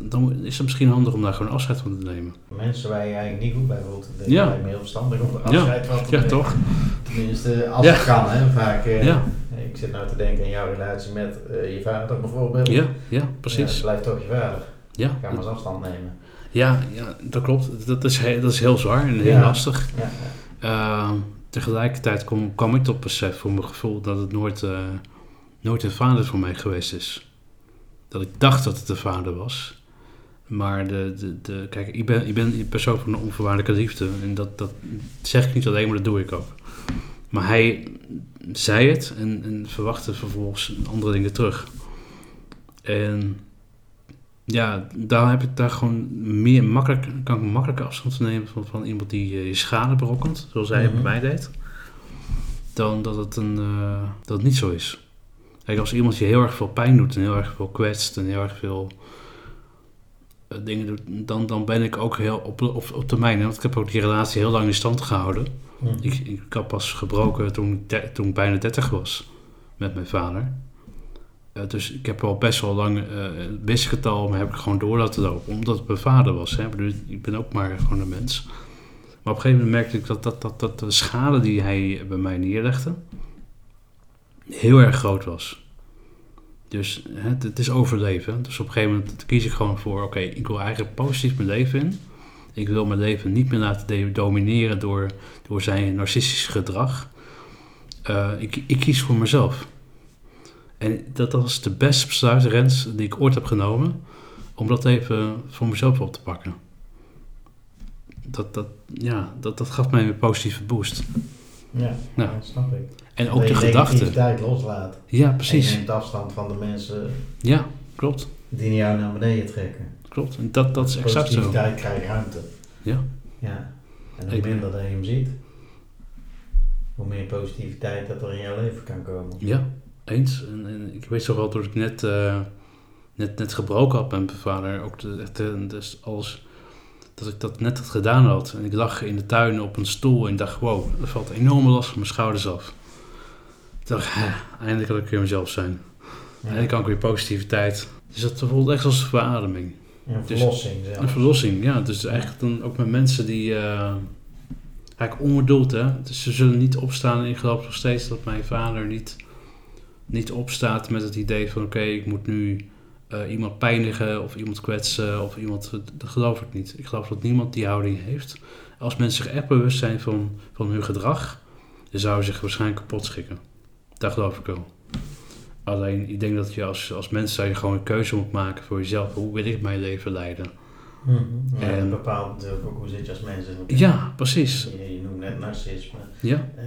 dan- is het misschien handig om daar gewoon afscheid van te nemen. Mensen waar je eigenlijk niet goed bij voelt. Dat Ja. lijkt me heel verstandig om afscheid van te Ja, nemen. toch? Tenminste, als Ja. het kan. Hè. Vaak, eh, Ja. Ik zit nou te denken aan jouw relatie met eh, je vader bijvoorbeeld. Ja, ja, Ja, precies. het blijft toch je vader. Ja, Ga maar eens afstand nemen. ja, ja, dat klopt. Dat is, heel, dat is heel zwaar en heel Ja. lastig. Ja, ja. Uh, tegelijkertijd kwam, kwam ik tot besef voor mijn gevoel dat het nooit, eh, nooit een vader voor mij geweest is. Dat ik dacht dat het een vader was. Maar de, de, de, kijk, ik ben, ik ben een persoon van een onvoorwaardelijke liefde. En dat, dat zeg ik niet alleen, maar dat doe ik ook. Maar hij zei het en, en verwachtte vervolgens andere dingen terug. En ja, daar heb ik daar gewoon meer makkelijk, kan ik makkelijker afstand van nemen van, van iemand die eh, je schade berokkent, zoals hij Mhm. bij mij deed, dan dat het, een, eh, dat het niet zo is. Kijk, als iemand je heel erg veel pijn doet en heel erg veel kwetst en heel erg veel dingen doet, dan, dan ben ik ook heel op, op, op termijn. Want ik heb ook die relatie heel lang in stand gehouden. Hm. Ik, ik had pas gebroken toen, de- toen ik bijna 30 was met mijn vader. Eh, dus ik heb al best wel lang eh wisselgetal, maar heb ik gewoon door laten lopen. Omdat het mijn vader was. Hè. Ik ben ook maar gewoon een mens. Maar op een gegeven moment merkte ik dat, dat, dat, dat de schade die hij bij mij neerlegde heel erg groot was. Dus het, het is overleven. Dus op een gegeven moment kies ik gewoon voor: oké, ik wil eigenlijk positief mijn leven in. Ik wil mijn leven niet meer laten domineren door, door zijn narcistisch gedrag. Eh, ik, ik kies voor mezelf. En dat was de beste besluit, Rens, die ik ooit heb genomen. Om dat even voor mezelf op te pakken. Dat, dat, ja, dat, dat gaf mij een positieve boost. Ja, Ja. dat snap ik. En Dat ook je de gedachte. loslaat. Ja, En je precies. neemt afstand van de mensen Ja, klopt. die jou naar beneden trekken. Klopt. En dat, dat is exact zo. Positiviteit krijgt ruimte. Ja. Ja. En hoe minder dat je hem ziet, hoe meer positiviteit dat er in jouw leven kan komen. Ja, eens. En, en ik weet zo wel, toen ik net, eh, net, net gebroken had met mijn vader, ook de, eh, dus alles, dat ik dat net had gedaan had. En ik lag in de tuin op een stoel en dacht, wow, er valt een enorme last van mijn schouders af. Ik dacht, hè, eindelijk kan ik weer mezelf zijn. Ja. Eindelijk kan ik weer positiviteit. Dus dat voelt echt als een verademing. Een Dus- verlossing. Een verlossing, ja. Dus eigenlijk dan ook met mensen die... eh eigenlijk onbedoeld, hè. Dus ze zullen niet opstaan en ik geloof nog steeds dat mijn vader niet, niet opstaat met het idee van... Oké, ik moet nu eh, iemand pijnigen of iemand kwetsen of iemand... Dat geloof ik niet. Ik geloof dat niemand die houding heeft. Als mensen zich echt bewust zijn van, van hun gedrag... dan zouden ze zich waarschijnlijk kapot schikken. Dat geloof ik wel. Alleen, ik denk dat je als, als mens zou je gewoon een keuze moet maken voor jezelf. Hoe wil ik mijn leven leiden? Mhm. Ja, En- bepaalt natuurlijk ook hoe zit je als mens in elkaar. Ja, precies. Je, je noemt net narcisme. Ja, Eh,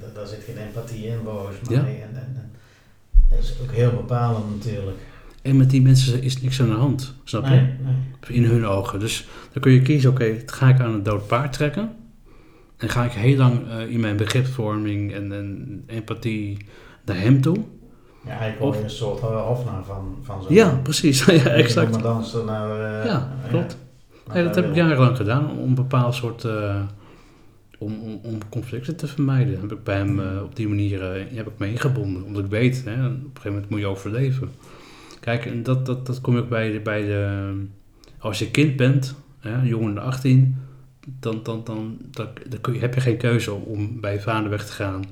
daar, daar zit geen empathie in volgens mij. Ja. En, en, en dat is ook heel bepalend natuurlijk. En met die mensen is niks aan de hand, snap je? Nee, nee. In hun ogen. Dus dan kun je kiezen, oké, ga ik aan een dood paard trekken? En ga ik heel lang eh, in mijn begripsvorming en, en empathie naar hem toe? Ja, eigenlijk word een soort eh, hofnaar van, van zo'n... Ja, precies. ja, exact. Maar dansen naar... eh, Ja, klopt. dat heb ik jarenlang gedaan, om een bepaald soort... om, om, om conflicten te vermijden. Heb ik bij hem op die manier heb ik me ingebonden. Omdat ik weet, hè, op een gegeven moment moet je overleven. Kijk, en dat, dat, dat kom ook bij de, bij de... Als je kind bent, hè, jonger dan 18... Dan, dan, dan, dan, dan kun je, heb je geen keuze om, bij je vader weg te gaan.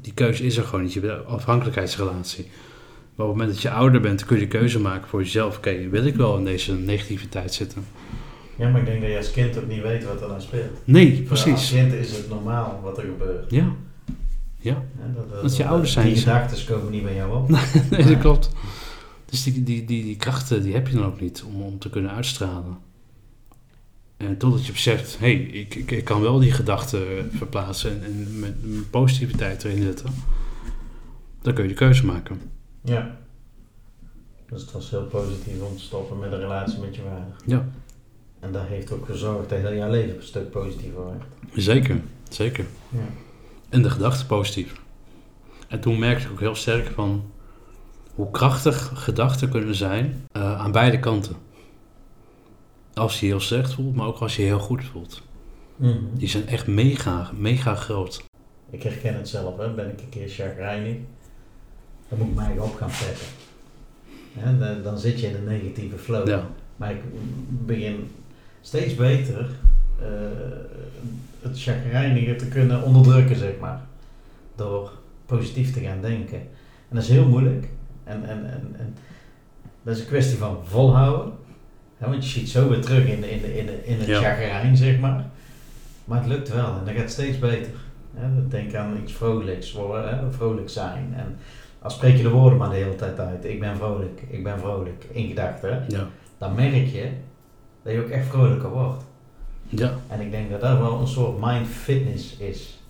Die keuze is er gewoon niet. Je bent een afhankelijkheidsrelatie. Maar op het moment dat je ouder bent, kun je de keuze maken voor jezelf. Oké, wil ik wel in deze negativiteit zitten? Ja, maar ik denk dat je als kind ook niet weet wat er dan speelt. Nee, Voor Als precies. kind is het normaal wat er gebeurt. Ja. Ja, Hè, dat, je ouders zijn Die gedachten komen niet bij jou op. nee, dat klopt. Dus die, die, die, die krachten die heb je dan ook niet om, om te kunnen uitstralen. En totdat je beseft, hé, hey, ik, ik, ik kan wel die gedachten verplaatsen en, en met, met positiviteit erin zetten. Dan kun je de keuze maken. Ja. Dus het was heel positief om te stoppen met een relatie met je vader. Ja. En dat heeft ook gezorgd dat heel jouw leven een stuk positiever werd. Zeker, zeker. Ja. En de gedachte positief. En toen merkte ik ook heel sterk van hoe krachtig gedachten kunnen zijn eh, aan beide kanten. Als je heel slecht voelt, maar ook als je heel goed voelt. Mhm. Die zijn echt mega, mega groot. Ik herken het zelf, hè. ben ik een keer chagrijnig, dan moet ik mij op gaan peppen. Hè, dan, dan zit je in een negatieve flow. Ja, Maar ik begin steeds beter eh, het chagrijnige te kunnen onderdrukken, zeg maar. Door positief te gaan denken. En dat is heel moeilijk. En, en, en, en dat is een kwestie van volhouden. Hè, want je ziet zo weer terug in, de, in, de, in, de, in het Ja. chagrijn, zeg maar. Maar het lukt wel en dat gaat steeds beter. Hè, denk aan iets vrolijks, worden, hè, vrolijk zijn. En als spreek je de woorden maar de hele tijd uit. Ik ben vrolijk, ik ben vrolijk, in gedachten. ja, dan merk je dat je ook echt vrolijker wordt. ja, En ik denk dat dat wel een soort mind fitness is.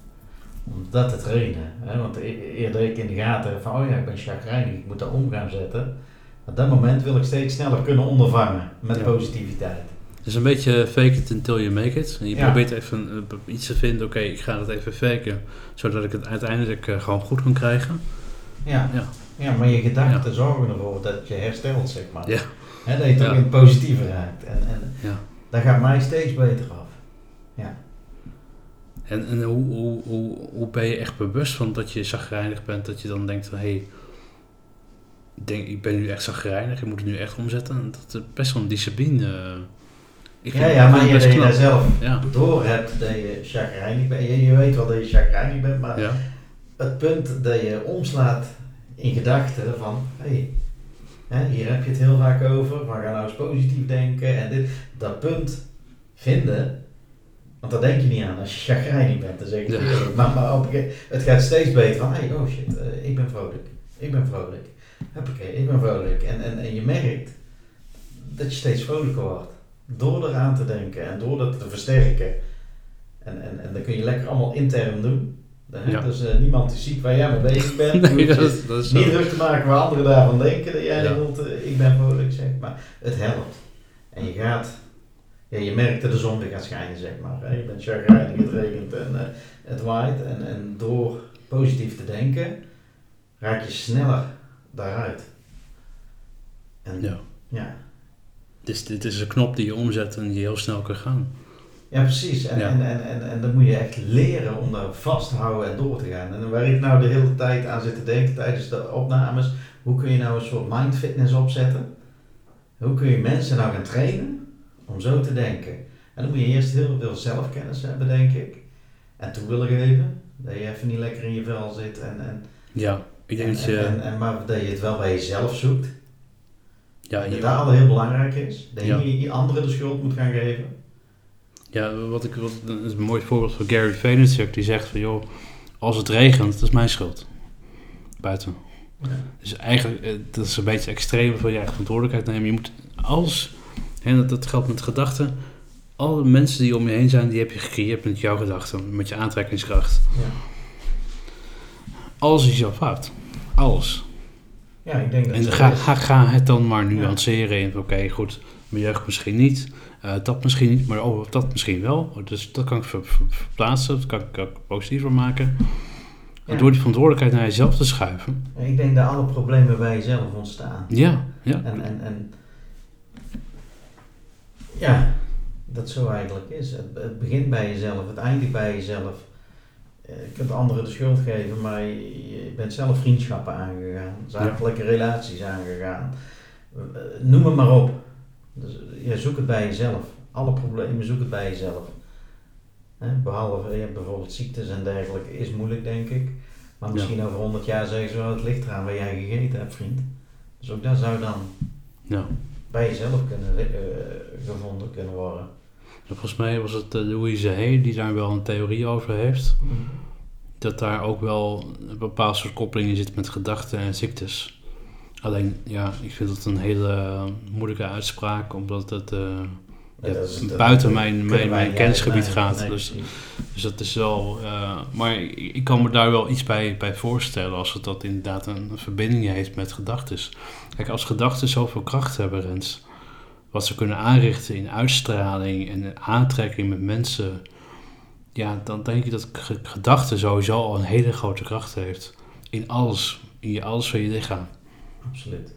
Om dat te trainen. Hè? Want e- eerder ik in de gaten heb van, oh ja, ik ben chagrijnig, ik moet daar om gaan zetten. Op dat moment wil ik steeds sneller kunnen ondervangen met Ja. positiviteit. Het is een beetje fake it until you make it. En je Ja. probeert even eh, iets te vinden, oké, ik ga het even faken, zodat ik het uiteindelijk eh, gewoon goed kan krijgen. Ja, Ja, ja maar je gedachten zorgen ervoor dat je herstelt, zeg maar. Ja. Hè, dat je toch Ja. in het positieve raakt. En, en ja. dat gaat mij steeds beter af. En, en hoe, hoe, hoe, hoe ben je echt bewust van dat je zagrijnig bent, dat je dan denkt van, hé, hey, denk, ik ben nu echt zagrijnig, ik moet het nu echt omzetten. En dat is best wel een discipline. Ik Ja, ja, maar je, dat je daar zelf Ja, door hebt dat je chagrijnig bent. Je, je weet wel dat je chagrijnig bent, maar ja, het punt dat je omslaat in gedachten van, hé, hè, hier heb je het heel vaak over, maar ga nou eens positief denken en dit, dat punt vinden, want daar denk je niet aan als je chagrijnig bent, dan zeg Ja. eerlijk. maar, maar op een gegeven- het gaat steeds beter van, hé, oh shit, eh, ik ben vrolijk, ik ben vrolijk, hoppakee, ik ben vrolijk. En, en, en je merkt dat je steeds vrolijker wordt, door eraan te denken en door dat te versterken. En, en, en dat kun je lekker allemaal intern doen. Ja. Dus eh, niemand die ziet waar jij mee bezig bent. Je nee, dat, je is- dat is niet druk te maken waar anderen daarvan denken dat jij Ja. wilt, eh, ik ben vrolijk, zeg maar. Het helpt. En je gaat, ja, je merkt dat de zon weer gaat schijnen, zeg maar. Hè? Je bent chagrijnig, het regent en eh, het waait. En, en door positief te denken, raak je sneller daaruit. En Ja. ja. Dus dit is een knop die je omzet en die heel snel kan gaan. Ja, precies. En, Ja. En, en, en, en dan moet je echt leren om daar vast te houden en door te gaan. En waar ik nou de hele tijd aan zit te denken tijdens de opnames, hoe kun je nou een soort mind fitness opzetten? Hoe kun je mensen nou gaan trainen om zo te denken? En dan moet je eerst heel veel zelfkennis hebben, denk ik. En toe willen geven, dat je even niet lekker in je vel zit. En, en, Ja, ik denk en, dat je... en, en, maar dat je het wel bij jezelf zoekt. ja, je- dat dat al heel belangrijk is. Dat je Ja. niet anderen de schuld moet gaan geven. Ja, wat ik, wat, dat is een mooi voorbeeld van Gary Vaynerchuk. Die zegt van, joh, als het regent, dat is mijn schuld. Buiten. Ja. Dus eigenlijk, eh, dat is een beetje extreem van je eigen verantwoordelijkheid nemen. Je moet als, en dat, dat geldt met gedachten, alle mensen die om je heen zijn, die heb je gecreëerd met jouw gedachten, met je aantrekkingskracht. Ja. Alles is jouw fout. Alles. ja, ik denk dat En het ga, ga, ga het dan maar nuanceren in, oké, goed, mijn jeugd misschien niet, eh, dat misschien niet, maar oh, dat misschien wel. Dus dat kan ik ver- ver- verplaatsen, dat kan ik ook positiever maken. Ja. Door die verantwoordelijkheid naar jezelf te schuiven. Ik denk dat alle problemen bij jezelf ontstaan. Ja, ja. En, en, en ja, dat zo eigenlijk is. Het, het begint bij jezelf, het eindigt bij jezelf. Eh, Je kunt anderen de schuld geven, maar je, je bent zelf vriendschappen aangegaan, zakelijke relaties aangegaan. Eh, Noem het maar op. Dus, ja, zoek het bij jezelf. Alle problemen zoek het bij jezelf. Hè, behalve je bijvoorbeeld ziektes en dergelijke, is moeilijk denk ik. Maar Ja. misschien over 100 jaar zeggen ze wel, het ligt eraan waar jij gegeten hebt, vriend. Dus ook dat zou dan ja. Bij jezelf kunnen, eh, gevonden kunnen worden. Volgens mij was het eh, Louise Hay die daar wel een theorie over heeft. Dat daar ook wel een bepaald soort koppeling in zit met gedachten en ziektes. Alleen, ja, ik vind het een hele moeilijke uitspraak, omdat het eh, Ja, dat buiten mijn, mijn, mijn kennisgebied nee, gaat. nee, dus, dus dat is wel... eh, maar ik, ik kan me daar wel iets bij, bij voorstellen als het dat inderdaad een verbinding heeft met gedachten. Kijk, als gedachten zoveel kracht hebben, Rens, wat ze kunnen aanrichten in uitstraling en aantrekking met mensen, ja, dan denk ik dat ge- gedachte sowieso al een hele grote kracht heeft. In alles, in je, alles van je lichaam. Absoluut.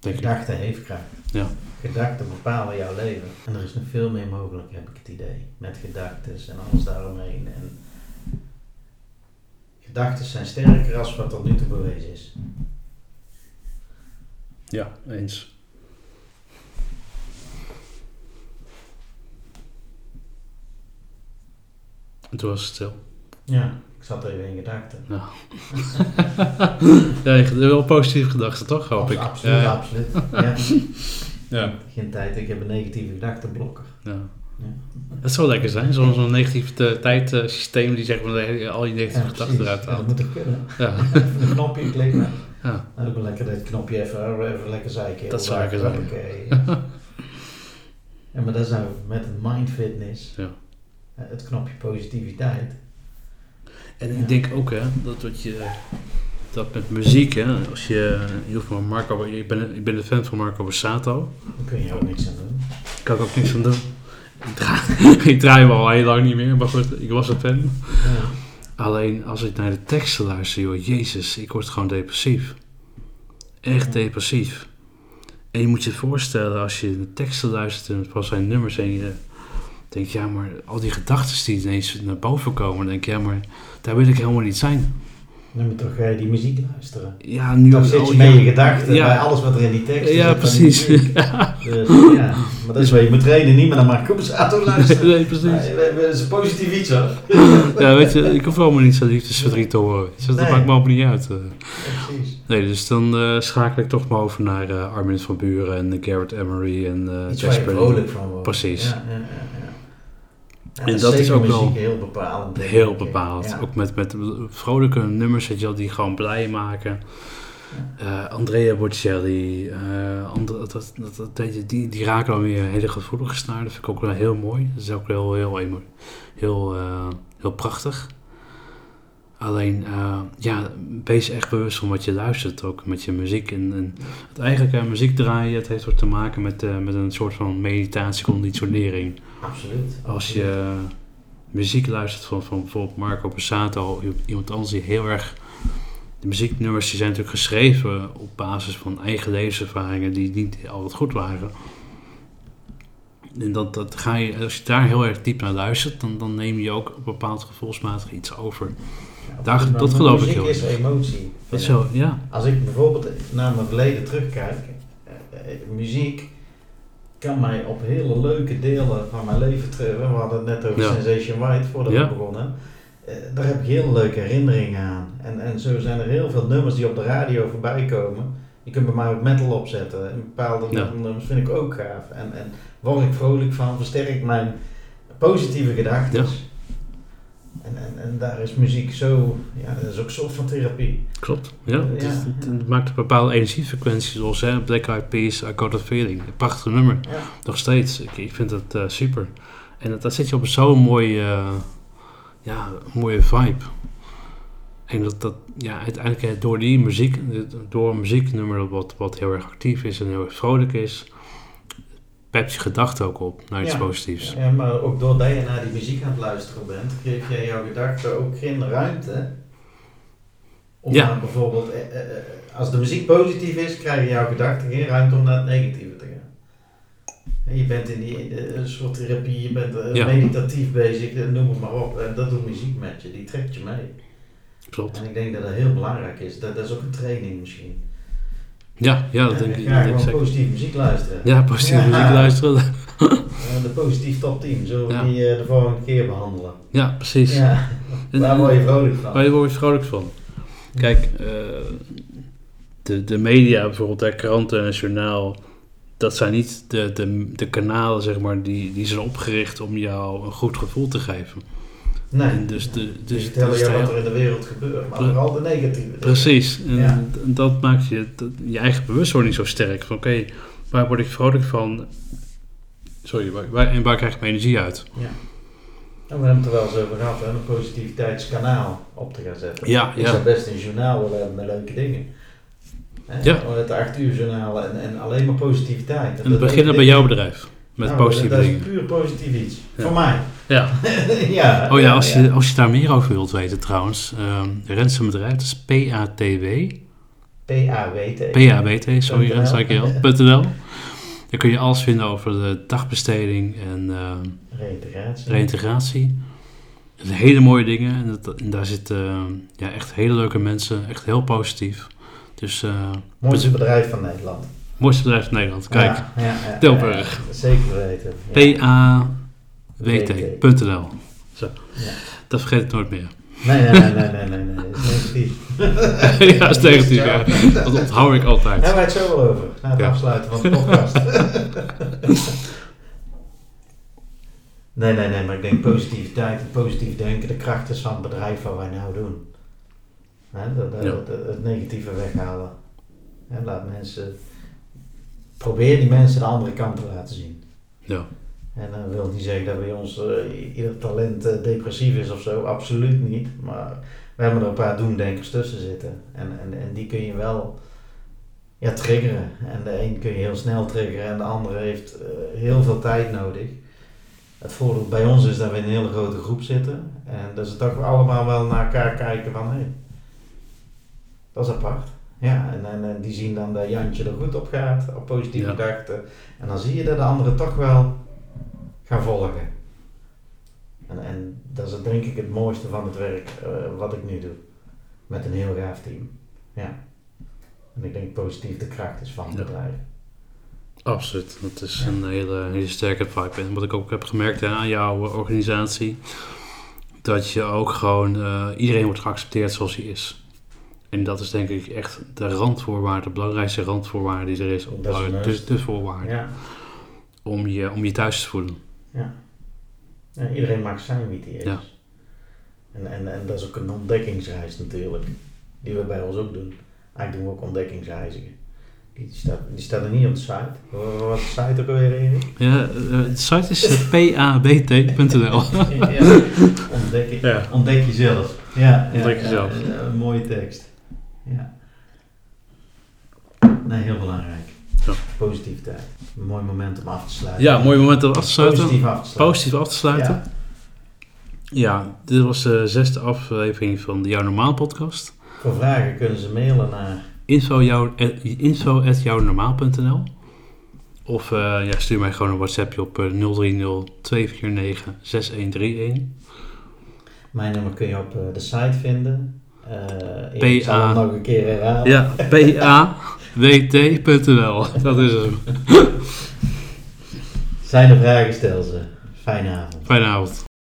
Gedachten heeft kracht. Ja. Gedachten bepalen jouw leven. En er is nog veel meer mogelijk, heb ik het idee. Met gedachten en alles daaromheen. En gedachten zijn sterker als wat tot nu toe bewezen is. Ja, eens. En toen was het stil. Ja, ik zat even in gedachten. Ja, je hebt wel positieve gedachten, toch? Hoop ik. Absoluut, Ja, ja. absoluut. Ja. Ja. Geen tijd, ik heb een negatieve gedachtenblokker. ja. Ja. Het zou lekker zijn, zo'n zo'n negativiteitssysteem die zeg maar al je negatieve Ja, gedachten eruit Ja, dat haalt. moet toch kunnen? Ja, Even een knopje klikken. ja. En ook lekker dat knopje even, even lekker zeiken. Dat zou lekker zijn. Ja, maar dat is nou met een mind fitness. Ja. eh, Het knopje positiviteit. En ik denk ook hè, dat wat je dat met muziek, hè, als je, je hoeft maar Marco, ik ben, ik ben een fan van Marco Borsato. Daar kun je ook niks aan doen. Kan ik ook niks aan doen. Ik draai, ik draai hem al heel lang niet meer, maar goed, ik was een fan. Ja. Alleen als ik naar de teksten luister, joh, jezus, ik word gewoon depressief. Echt Ja. depressief. En je moet je voorstellen, als je de teksten luistert en van zijn nummers en je denkt, ja, maar al die gedachten die ineens naar boven komen, denk ja, maar daar wil ik helemaal niet zijn. Dan moet toch eh, die muziek luisteren. Ja, nu Dan zit je met ja. je gedachten Ja. bij alles wat er in die tekst Ja, zit. die precies. Dus, ja. Maar dat is waar je moet trainen, niet naar Marco Borsato luisteren. nee, precies. We- Dat is een positief iets hoor. Ja, weet je, ik hoef allemaal niet zo liefdesverdriet te horen. Dus dat Nee. maakt me allemaal niet uit. eh. Ja, precies. Nee, dus dan eh, schakel ik toch maar over naar Armin van Buren en Garrett Emery en eh Iets waar je Jasper. vrolijk van wordt. Precies. Ja, ja, ja, En dat is ook wel heel bepalend. Heel bepaald. Ja. Ook met, met vrolijke nummers weet je wel, die gewoon blij maken. Eh, Andrea Bocelli, eh, andere, dat, dat, dat, die, die raken dan weer hele gevoelige snaar. Dat vind ik ook wel heel mooi. Dat is ook wel heel, emo- heel, eh, heel prachtig. Alleen, ja, wees echt bewust van wat je luistert ook met je muziek. En, en het eigenlijk muziek draaien, het heeft ook te maken met, met een soort van meditatieconditionering. Absoluut. Als je muziek luistert van, van bijvoorbeeld Marco Borsato, iemand anders die heel erg... De muzieknummers die zijn natuurlijk geschreven op basis van eigen levenservaringen die niet altijd goed waren. En dat, dat ga je, als je daar heel erg diep naar luistert, dan, dan neem je ook op bepaald gevoelsmatig iets over. Ja, Daar- dat geloof ik muziek heel is emotie. Dat zo, ja. Als ik bijvoorbeeld naar mijn verleden terugkijk, eh, eh, muziek kan mij op hele leuke delen van mijn leven terug. We hadden het net over Ja. Sensation White voordat Ja. we begonnen. Eh, daar heb ik hele leuke herinneringen aan. En, en zo zijn er heel veel nummers die op de radio voorbij komen. Je kunt bij mij ook metal opzetten. En bepaalde Ja. nummers vind ik ook gaaf. En, en word ik vrolijk van, versterkt mijn positieve gedachten. En, en, en daar is muziek zo, ja, dat is ook soort van therapie. Klopt. Ja, het, is- ja. het- het maakt een bepaalde energiefrequentie, zoals hè, Black Eyed Peas, I Got a Feeling. Een prachtig nummer. Ja. Nog steeds. Ik, ik vind het eh, super. En dat, dat zit je op zo'n mooie, eh, ja, mooie vibe. En dat, dat ja, uiteindelijk door die muziek, door een muzieknummer wat, wat heel erg actief is en heel erg vrolijk is, pept je gedachten ook op naar iets Ja. positiefs. Ja, maar ook doordat je naar die muziek aan het luisteren bent, geef jij jouw gedachten ook geen ruimte. Om Ja. naar bijvoorbeeld, eh, eh, eh, als de muziek positief is, krijgen jouw gedachten geen ruimte om naar het negatieve te gaan. Je bent in die een soort therapie, je bent Ja. meditatief bezig, noem het maar op. En dat doet muziek met je, die trekt je mee. Klopt. En ik denk dat dat heel belangrijk is. Dat, dat is ook een training misschien. Ja, ja dat Ja, denk ik. Denk gewoon zeker. positieve muziek luisteren. Ja, positieve Ja. muziek luisteren. De positief top 10, zullen we Ja. die eh, de volgende keer behandelen? Ja, precies. Ja, daar word je vrolijk van. Waar word je vrolijk van? Kijk, eh, de, de media, bijvoorbeeld kranten en journaal, dat zijn niet de, de, de kanalen, zeg maar, die, die zijn opgericht om jou een goed gevoel te geven. Nee, En dus de, dus dat is je wat er in de wereld gebeurt, maar vooral de negatieve dingen. Precies. En Ja. dat maakt je, je eigen bewustwording zo sterk. Van oké, waar word ik vrolijk van? Sorry, waar, waar- en waar krijg ik mijn energie uit? Ja. En we hebben het er wel eens over gehad, hè, een positiviteitskanaal op te gaan zetten. Ja, Ik zou ja. best een journaal willen hebben met leuke dingen. Hè? Ja. Het 8 uur journaal en, en alleen maar positiviteit. En het beginnen bij jouw bedrijf. Met Nou, positieve dat, dingen. Dat is puur positief iets. Ja. Voor mij. Ja. ja. Oh ja, als je, als je daar meer over wilt weten trouwens. ehm Rens zijn bedrijf, dat is PATW. PAWT. PAWT, sorry .nl. Rens, zei ik je al. .nl. Daar kun je alles vinden over de dagbesteding en ehm, Reintegratie. reïntegratie. Zijn hele mooie dingen. En, dat, en daar zitten ja, echt hele leuke mensen. Echt heel positief. Dus eh Mooiste bedrijf van Nederland. mooiste bedrijf van Nederland. Kijk, Ja, ja, ja, Tilburg. ja, zeker weten. Ja. PAWT.nl. Zo, Ja. dat vergeet ik nooit meer. Nee, nee, nee, nee, nee, nee, nee. Dat is negatief. ja, dat is negatief. Ja. Dat onthoud ik altijd. Hebben wij het zo wel over, na het Ja. afsluiten van de podcast. nee, nee, nee, maar ik denk positiviteit en positief denken, de kracht is van het bedrijf wat wij nou doen. Dat, dat- Ja. dat- het negatieve weghalen. Hè, laat mensen, probeer die mensen de andere kant te laten zien. Ja. En dat wil niet zeggen dat bij ons eh, ieder talent eh, depressief is of zo, absoluut niet. Maar we hebben er een paar doemdenkers tussen zitten. En, en, en die kun je wel ja, triggeren. En de een kun je heel snel triggeren en de andere heeft eh, heel veel tijd nodig. Het voordeel bij ons is dat we in een hele grote groep zitten. En dat ze toch allemaal wel naar elkaar kijken van hé, dat is apart. Ja, en, en, en die zien dan dat Jantje er goed op gaat, op positieve Ja. gedachten. En dan zie je dat de anderen toch wel gaan volgen. En, en dat is denk ik het mooiste van het werk eh, wat ik nu doe. Met een heel gaaf team. Ja. En ik denk positief de kracht is van het Ja. bedrijf. Absoluut. Dat is een hele, hele sterke vibe. En wat ik ook heb gemerkt hè, aan jouw organisatie, dat je ook gewoon, eh, iedereen wordt geaccepteerd zoals hij is. En dat is denk ik echt de randvoorwaarde, de belangrijkste randvoorwaarde die er is. Op, Dat is een de, must. de voorwaarde. Ja. Om, je, om je thuis te voelen. Ja. Ja, iedereen mag zijn wie hij is. Ja. En, en, en dat is ook een ontdekkingsreis natuurlijk. Die we bij ons ook doen. Eigenlijk doen we ook ontdekkingsreizen. Die staat, die staat er niet op de site. Wat wat is de site ook alweer, Erik? Ja, eh, de site is eh, pawt.nl. ja. Ontdek, je- Ja. ontdek jezelf. Ja, Ontdek ja, jezelf. ja, een mooie tekst. Ja. Nee, heel belangrijk. Ja. Positiviteit. Een mooi moment om af te sluiten. Ja, mooi moment om af te sluiten. Positief af te sluiten. Positief af te sluiten. Ja. Dit was de zesde aflevering van de Jouw Normaal podcast. Voor vragen kunnen ze mailen naar info, jouw, eh, info jouwnormaal.nl Of eh, ja, stuur mij gewoon een WhatsAppje op eh, 030 249 6131. mijn nummer kun je op eh, de site vinden. Eh, ik PA. zal hem nog een keer herhalen. Ja, pawt.nl. Dat is hem. Zijn er vragen, stel ze. Fijne avond. Fijne avond.